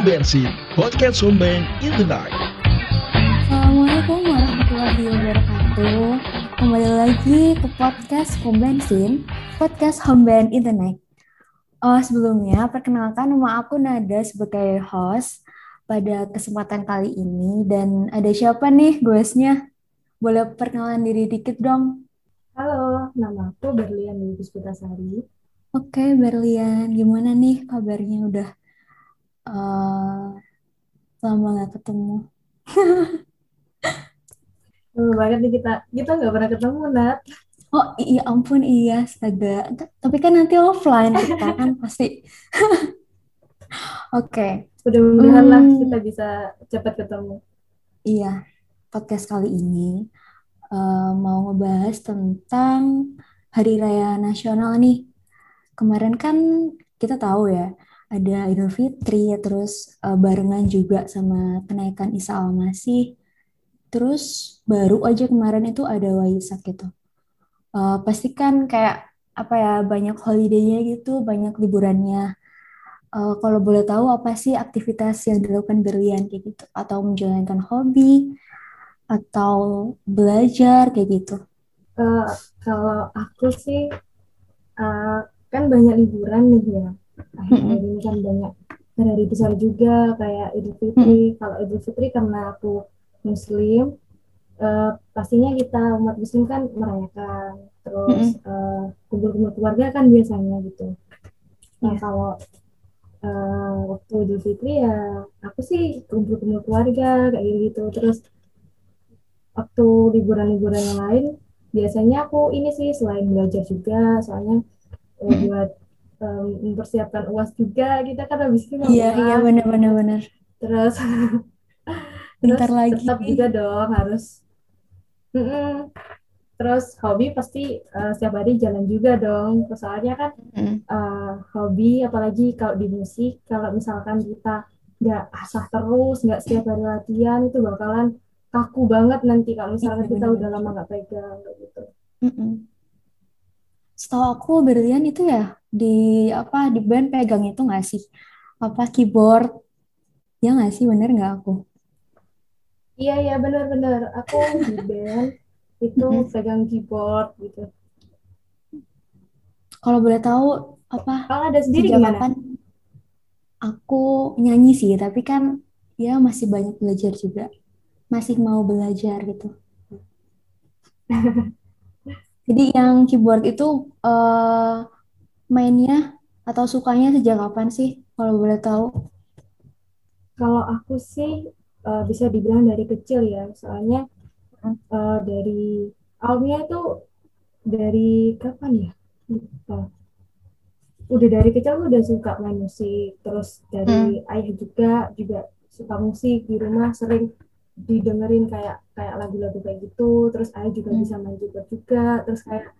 Pom Bensin, podcast home band in the night. Assalamualaikum warahmatullahi wabarakatuh. Kembali lagi ke podcast Home Bensin, podcast Home Band in the Night. Oh, sebelumnya, perkenalkan nama aku Nada sebagai host pada kesempatan kali ini. Dan ada siapa nih guestnya? Boleh perkenalan diri dikit dong? Halo, nama aku Berlian Putasari. Oke, Berlian. Gimana nih kabarnya? Udah uh, lama gak ketemu. Lama banget nih kita, kita nggak pernah ketemu, Nat. Oh iya ampun iya astaga. Tapi kan nanti offline kita kan pasti. Oke. Mudah-mudahan lah Hmm. kita bisa cepat ketemu. Iya, podcast kali ini eh, mau ngebahas tentang Hari Raya Nasional nih. Kemarin kan kita tahu ya, ada Idul Fitri, terus eh, barengan juga sama kenaikan Isa Al-Masih. Terus baru aja kemarin itu ada Waisak gitu. Eh, pasti kan kayak apa ya, banyak holiday-nya gitu, banyak liburannya. Eh, kalau boleh tahu apa sih aktivitas yang dilakukan Berlian kayak gitu? Atau menjalankan hobi? Atau belajar kayak gitu? Eh, kalau aku sih, eh, kan banyak liburan nih ya. Akhir-akhir ini kan banyak hari besar juga, kayak Idul Fitri. Kalau Idul Fitri karena aku Muslim, eh, pastinya kita umat Muslim kan merayakan. Terus eh, kumpul-kumpul keluarga kan biasanya gitu. Nah, Iya. kalau eh, waktu Idul Fitri ya aku sih kumpul-kumpul keluarga kayak gitu terus waktu liburan-liburan yang lain biasanya aku ini sih selain belajar juga soalnya eh, buat em, mempersiapkan UAS juga kita kan habis ini mau Iya, iya UAS. benar-benar benar. terus Bentar terus lagi tetap juga dong harus Mm-mm. terus hobi pasti eh, setiap hari jalan juga dong soalnya kan Mm. eh, hobi apalagi kalau di musik kalau misalkan kita nggak asah terus nggak setiap hari latihan itu bakalan kaku banget nanti kalau misalkan Iya, kita benar. udah lama nggak pegang gitu Mm-mm. Setahu aku Berlian itu ya di apa di band pegang itu nggak sih? Apa keyboard? Ya nggak sih, bener nggak aku? iya iya benar-benar aku di band itu pegang keyboard gitu Kalau boleh tahu apa kalau ada sendiri gimana kapan aku nyanyi sih, tapi kan ya masih banyak belajar juga. Masih mau belajar gitu. Jadi yang keyboard itu eh, mainnya atau sukanya sejak kapan sih? Kalau boleh tahu. kalau aku sih eh, bisa dibilang dari kecil ya. Soalnya eh, dari awalnya itu dari kapan ya? Lupa. Udah dari kecil aku udah suka main musik. Terus dari ayah juga juga suka musik di rumah sering didengerin kayak kayak lagu-lagu kayak gitu terus ayah juga Hmm. bisa main keyboard juga terus kayak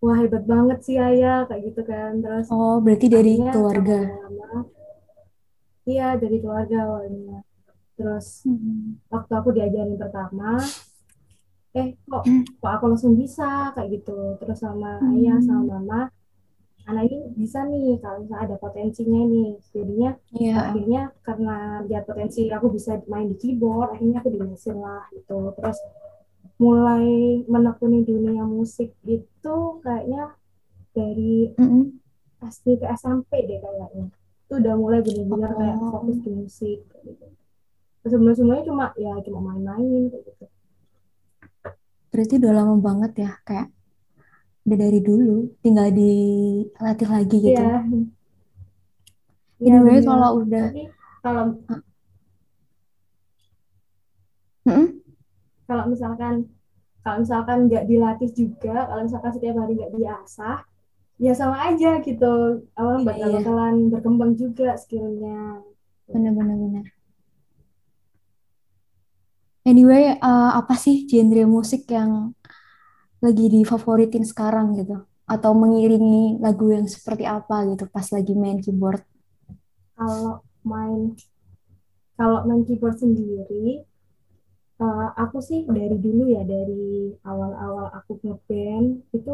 wah hebat banget sih ayah kayak gitu kan terus Oh, berarti dari akhirnya keluarga. iya dari keluarga awalnya terus Hmm. waktu aku diajarin pertama eh kok Hmm. kok aku langsung bisa kayak gitu terus sama ayah sama Hmm. mama anak ini bisa nih kalau misalnya ada potensinya nih jadinya Iya. akhirnya karena lihat potensi aku bisa main di keyboard akhirnya aku dilesin lah gitu terus mulai menekuni dunia musik itu kayaknya dari Mm-mm. SD ke SMP deh kayaknya itu udah mulai benar-benar kayak Oh. fokus di musik kayak gitu sebelum sebelumnya cuma ya cuma main-main kayak gitu Berarti udah lama banget ya, kayak udah dari dulu, tinggal dilatih lagi gitu. Iya. Iya Anyway, bener. kalau udah, Tapi kalau Mm-mm. kalau misalkan kalau misalkan nggak dilatih juga, kalau misalkan setiap hari nggak diasah, ya sama aja gitu. Awalnya Iya, bakal iya. bakalan berkembang juga skillnya. bener-bener bener. Anyway, eh, apa sih genre musik yang lagi difavoritin sekarang gitu? Atau mengiringi lagu yang seperti apa gitu pas lagi main keyboard? Kalau main kalau main keyboard sendiri, eh, aku sih dari dulu ya dari awal-awal aku ngeband itu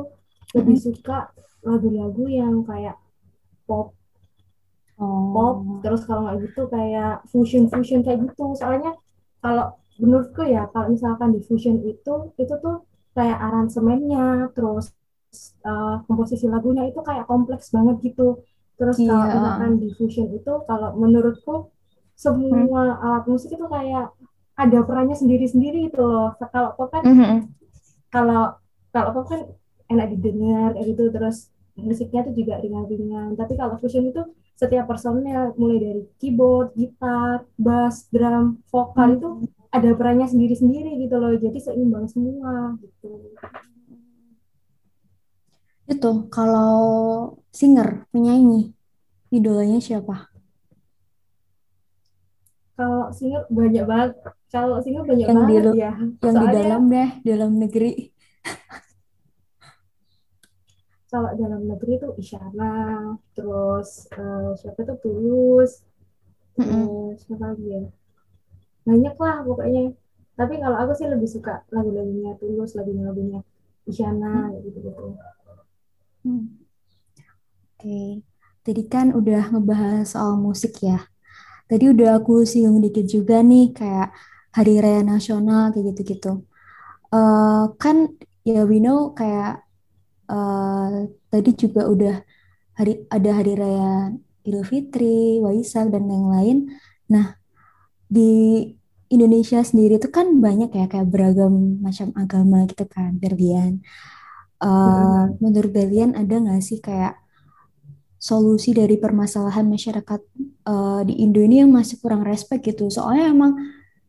lebih Mm-mm. suka lagu-lagu yang kayak pop pop Oh, terus kalau nggak gitu kayak fusion fusion kayak gitu soalnya kalau menurutku ya kalau misalkan di fusion itu itu tuh kayak aransemennya terus uh, komposisi lagunya itu kayak kompleks banget gitu terus kalau iya. misalkan di fusion itu kalau menurutku Hmm. semua alat musik itu kayak ada perannya sendiri-sendiri gitu loh kalau pop kan Mhm. kalau kalau pop kan enak didengar kayak gitu terus musiknya tuh juga ringan-ringan tapi kalau fusion itu setiap personnya mulai dari keyboard, gitar, bass, drum, vokal itu Hmm. Ada perannya sendiri-sendiri gitu loh jadi seimbang semua gitu Itu kalau singer, penyanyi, idolanya siapa? kalau singer banyak banget kalau singer banyak Yang di banget lu- ya yang di dalam deh, dalam negeri. kalau dalam negeri tuh Isyana terus eh, siapa tuh Tulus Mm-mm. terus siapa lagi ya banyak lah pokoknya tapi kalau aku sih lebih suka lagu-lagunya Tulus lagunya-lagunya Isyana gitu gitu Hmm. Oke, tadi kan udah ngebahas soal musik ya. Tadi udah aku singgung dikit juga nih, kayak Hari Raya Nasional kayak gitu-gitu. Eh, kan ya we know kayak eh, tadi juga udah hari ada Hari Raya Idul Fitri, Waisak dan lain-lain. Nah, di Indonesia sendiri itu kan banyak ya kayak beragam macam agama gitu kan, Berlian. Eh, menurut Berlian ada nggak sih kayak solusi dari permasalahan masyarakat eh, di Indo ini yang masih kurang respect gitu? Soalnya emang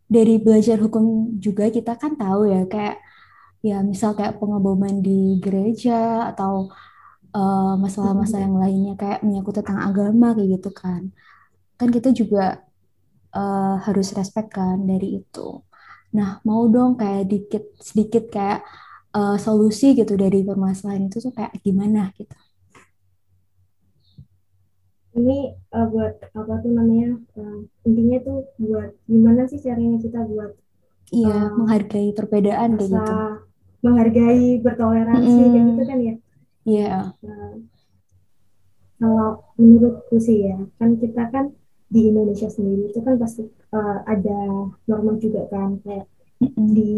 dari belajar hukum juga kita kan tahu ya kayak ya misal kayak pengeboman di gereja atau eh, masalah-masalah yang lainnya kayak menyangkut tentang agama kayak gitu kan. Kan kita juga eh, harus respect kan dari itu. Nah, mau dong kayak dikit sedikit kayak eh, solusi gitu dari permasalahan itu tuh kayak gimana gitu. ini eh, buat apa tuh namanya eh, intinya tuh buat gimana sih caranya kita buat Iya, eh, menghargai perbedaan kayak gitu. menghargai bertoleransi kayak gitu kan ya Iya. Nah, kalau menurutku sih ya kan kita kan di Indonesia sendiri. Itu kan pasti eh, ada norma juga kan kayak di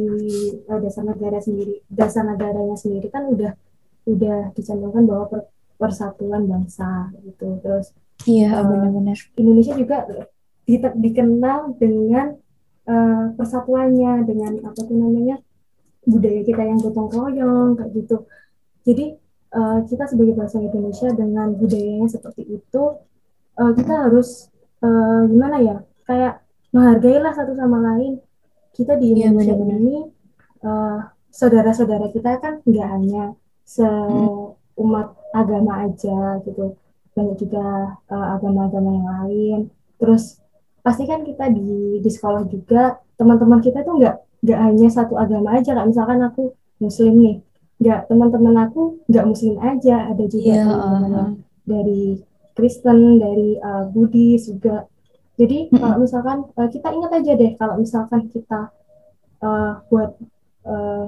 eh, dasar negara sendiri dasar negaranya sendiri kan udah udah dicantumkan bahwa per- persatuan bangsa gitu. Terus Iya, eh, benar-benar. Indonesia juga di- dikenal dengan eh, persatuannya dengan apa tuh namanya budaya kita yang gotong royong kayak gitu. Jadi eh, kita sebagai bangsa Indonesia dengan budayanya seperti itu eh, kita harus eh, gimana ya? Kayak menghargailah satu sama lain. Kita di Iya, Indonesia benar-benar. ini eh, saudara-saudara kita kan nggak hanya seumat agama aja gitu. Banyak juga eh, agama-agama yang lain. Terus pasti kan kita di di sekolah juga teman-teman kita tuh nggak nggak hanya satu agama aja. Kayak misalkan aku muslim nih nggak teman-teman aku nggak muslim aja. Ada juga Iya, teman-teman yang uh-huh. dari Kristen dari uh, Buddhis juga jadi Mm-mm. kalau misalkan uh, kita ingat aja deh kalau misalkan kita uh, buat uh,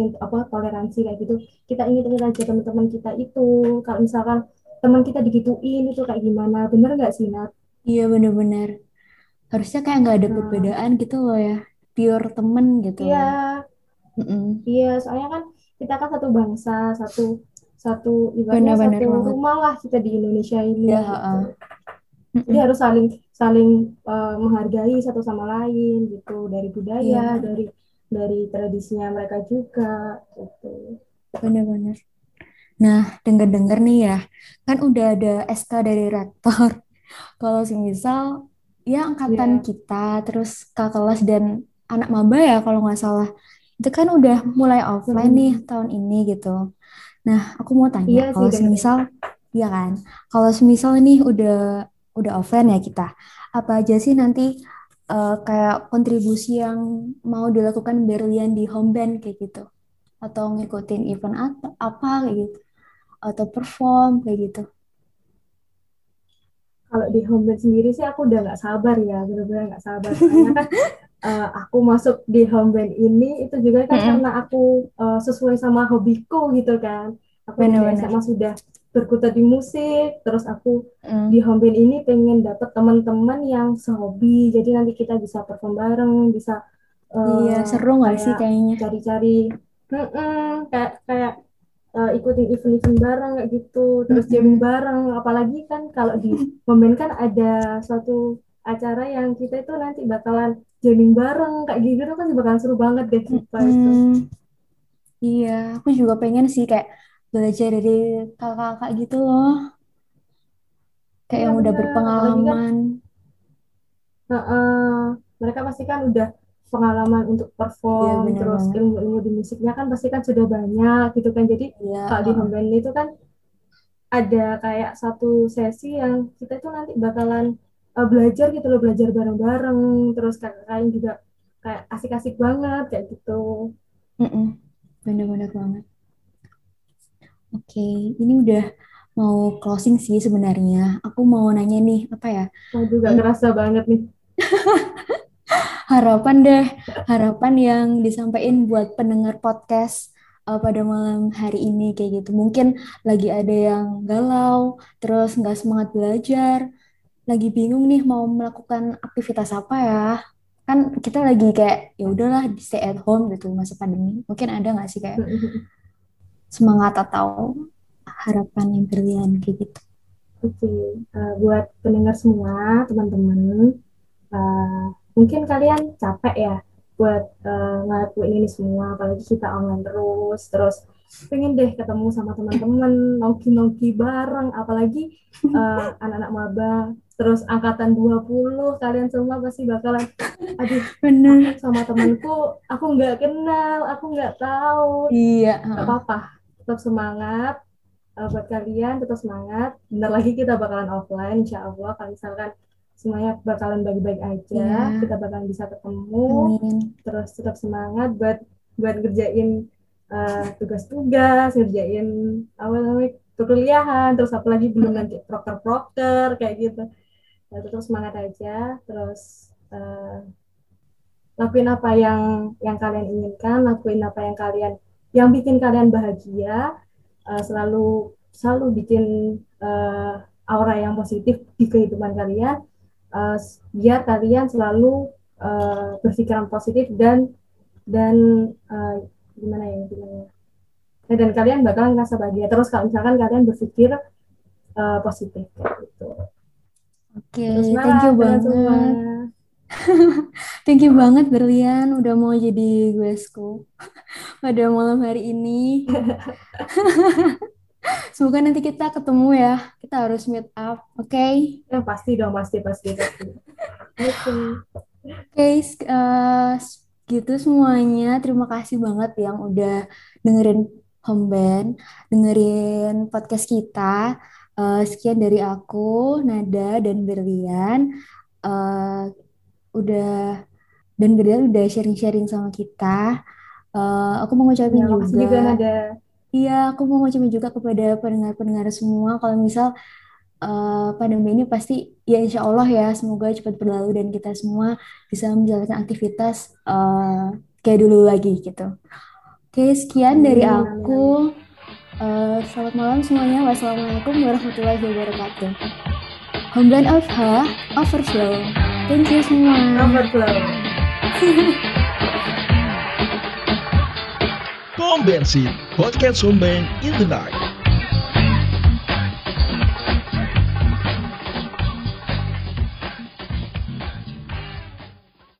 in- apa toleransi kayak gitu kita ingat-ingat aja teman-teman kita itu kalau misalkan teman kita digituin itu kayak gimana bener nggak sih Nat? Iya, benar-benar. Harusnya kayak nggak ada Nah, perbedaan gitu loh ya. Pure temen gitu iya loh. Mm-mm. Iya, soalnya kan kita kan satu bangsa, satu satu ibaratnya Benar-benar satu banget. rumah lah kita di Indonesia ini Iya, gitu. uh-uh. Jadi harus saling saling eh, menghargai satu sama lain gitu dari budaya, Iya, dari dari tradisinya mereka juga gitu. benar-benar. Nah, denger-denger nih ya, kan udah ada SK dari rektor. Kalau semisal ya angkatan Iya, kita, terus kakak kelas dan anak maba ya kalau nggak salah, itu kan udah mulai offline nih Mm-mm. tahun ini gitu. Nah, aku mau Iya tanya, sih kalau semisal, ya kan, kalau semisal nih udah udah offline ya kita, apa aja sih nanti eh, kayak kontribusi yang mau dilakukan Berlian di home band kayak gitu, atau ngikutin event apa, apa kayak gitu, atau perform kayak gitu. Kalau di home band sendiri sih aku udah nggak sabar ya, benar-benar nggak sabar. Kan eh, aku masuk di home band ini itu juga kan Mm-mm. karena aku eh, sesuai sama hobiku gitu kan. Aku dari Bener-bener. SMA sudah berkutat di musik terus aku Mm. di home band ini pengen dapet teman-teman yang sehobi jadi nanti kita bisa perform bareng bisa eh, Iya, seru nggak sih kayak kayaknya? cari-cari Mm-mm, kayak kayak eh, ikutin event-event bareng kayak gitu terus jamming bareng apalagi kan kalau di home band kan ada suatu acara yang kita itu nanti bakalan jamming bareng kayak gitu itu kan bakalan seru banget deh itu Mm. Iya, aku juga pengen sih kayak belajar dari kakak-kakak gitu loh. Kayak iya yang udah benar apalagi kan berpengalaman. Heeh. mereka pasti kan udah pengalaman untuk Iya, perform, bener terus ilmu-ilmu di musiknya kan pasti kan sudah banyak gitu kan. Jadi Iya, kalau di home band itu kan ada kayak satu sesi yang kita itu nanti bakalan eh, belajar gitu loh, belajar bareng-bareng, terus kakak lain juga kayak asik-asik banget kayak gitu. Mm-mm. Bener-bener banget. Oke, ini udah mau closing sih sebenarnya. Aku mau nanya nih, apa ya? Waduh, gak Hmm, kerasa banget nih. harapan deh, harapan yang disampaikan buat pendengar podcast uh, pada malam hari ini kayak gitu. Mungkin lagi ada yang galau, terus nggak semangat belajar, lagi bingung nih mau melakukan aktivitas apa ya. Kan kita lagi kayak ya udahlah stay at home gitu masa pandemi. Mungkin ada nggak sih kayak semangat atau harapan yang berlian kayak gitu. Oke, eh, buat pendengar semua, teman-teman, eh, mungkin kalian capek ya buat eh, ngelakuin ini semua, apalagi kita online terus, terus pengen deh ketemu sama teman-teman, nongki-nongki bareng, apalagi anak-anak maba, terus angkatan 20, kalian semua pasti bakalan, aduh, Bener. aku sama temanku, aku nggak kenal, aku nggak tahu, Iya. nggak apa-apa, tetap semangat, uh, buat kalian tetap semangat. Bentar lagi kita bakalan offline, insya Allah. Kalau misalkan semuanya bakalan baik-baik aja, Iya. kita bakalan bisa ketemu. Amin. Terus tetap semangat buat buat ngerjain uh, tugas-tugas, ngerjain namanya perkuliahan, terus apalagi belum nanti proker-proker kayak gitu. Nah, tetap semangat aja. Terus uh, lakuin apa yang yang kalian inginkan, lakuin apa yang kalian yang bikin kalian bahagia uh, selalu selalu bikin uh, aura yang positif di kehidupan kalian uh, biar kalian selalu uh, berpikiran positif dan dan uh, gimana ya gimana ya dan kalian bakal ngerasa bahagia terus kalau misalkan kalian berpikir uh, positif kayak gitu Oke, terus thank you kalian semua banget. Thank you banget Berlian udah mau jadi guestku pada malam hari ini. Semoga nanti kita ketemu ya. Kita harus meet up, oke? ya pasti dong pasti pasti pasti oke Oke, eh, s- gitu semuanya. Terima kasih banget yang udah dengerin Home Band, dengerin podcast kita. Eh, sekian dari aku, Nada dan Berlian. Eh, udah dan Berlian udah sharing-sharing sama kita. Eh, aku mau ngucapin ya juga juga, Nada iya, aku mau ngucapin juga kepada pendengar-pendengar semua. Kalau misal eh, pandemi ini pasti ya insya Allah ya semoga cepat berlalu dan kita semua bisa menjalankan aktivitas eh, kayak dulu lagi gitu. Oke, sekian dari aku. Eh, selamat malam semuanya. Wassalamualaikum warahmatullahi wabarakatuh. Homeland of Ha, Overflow. Thank you semua. overflow Pom Bensin, podcast Home Band in the Night.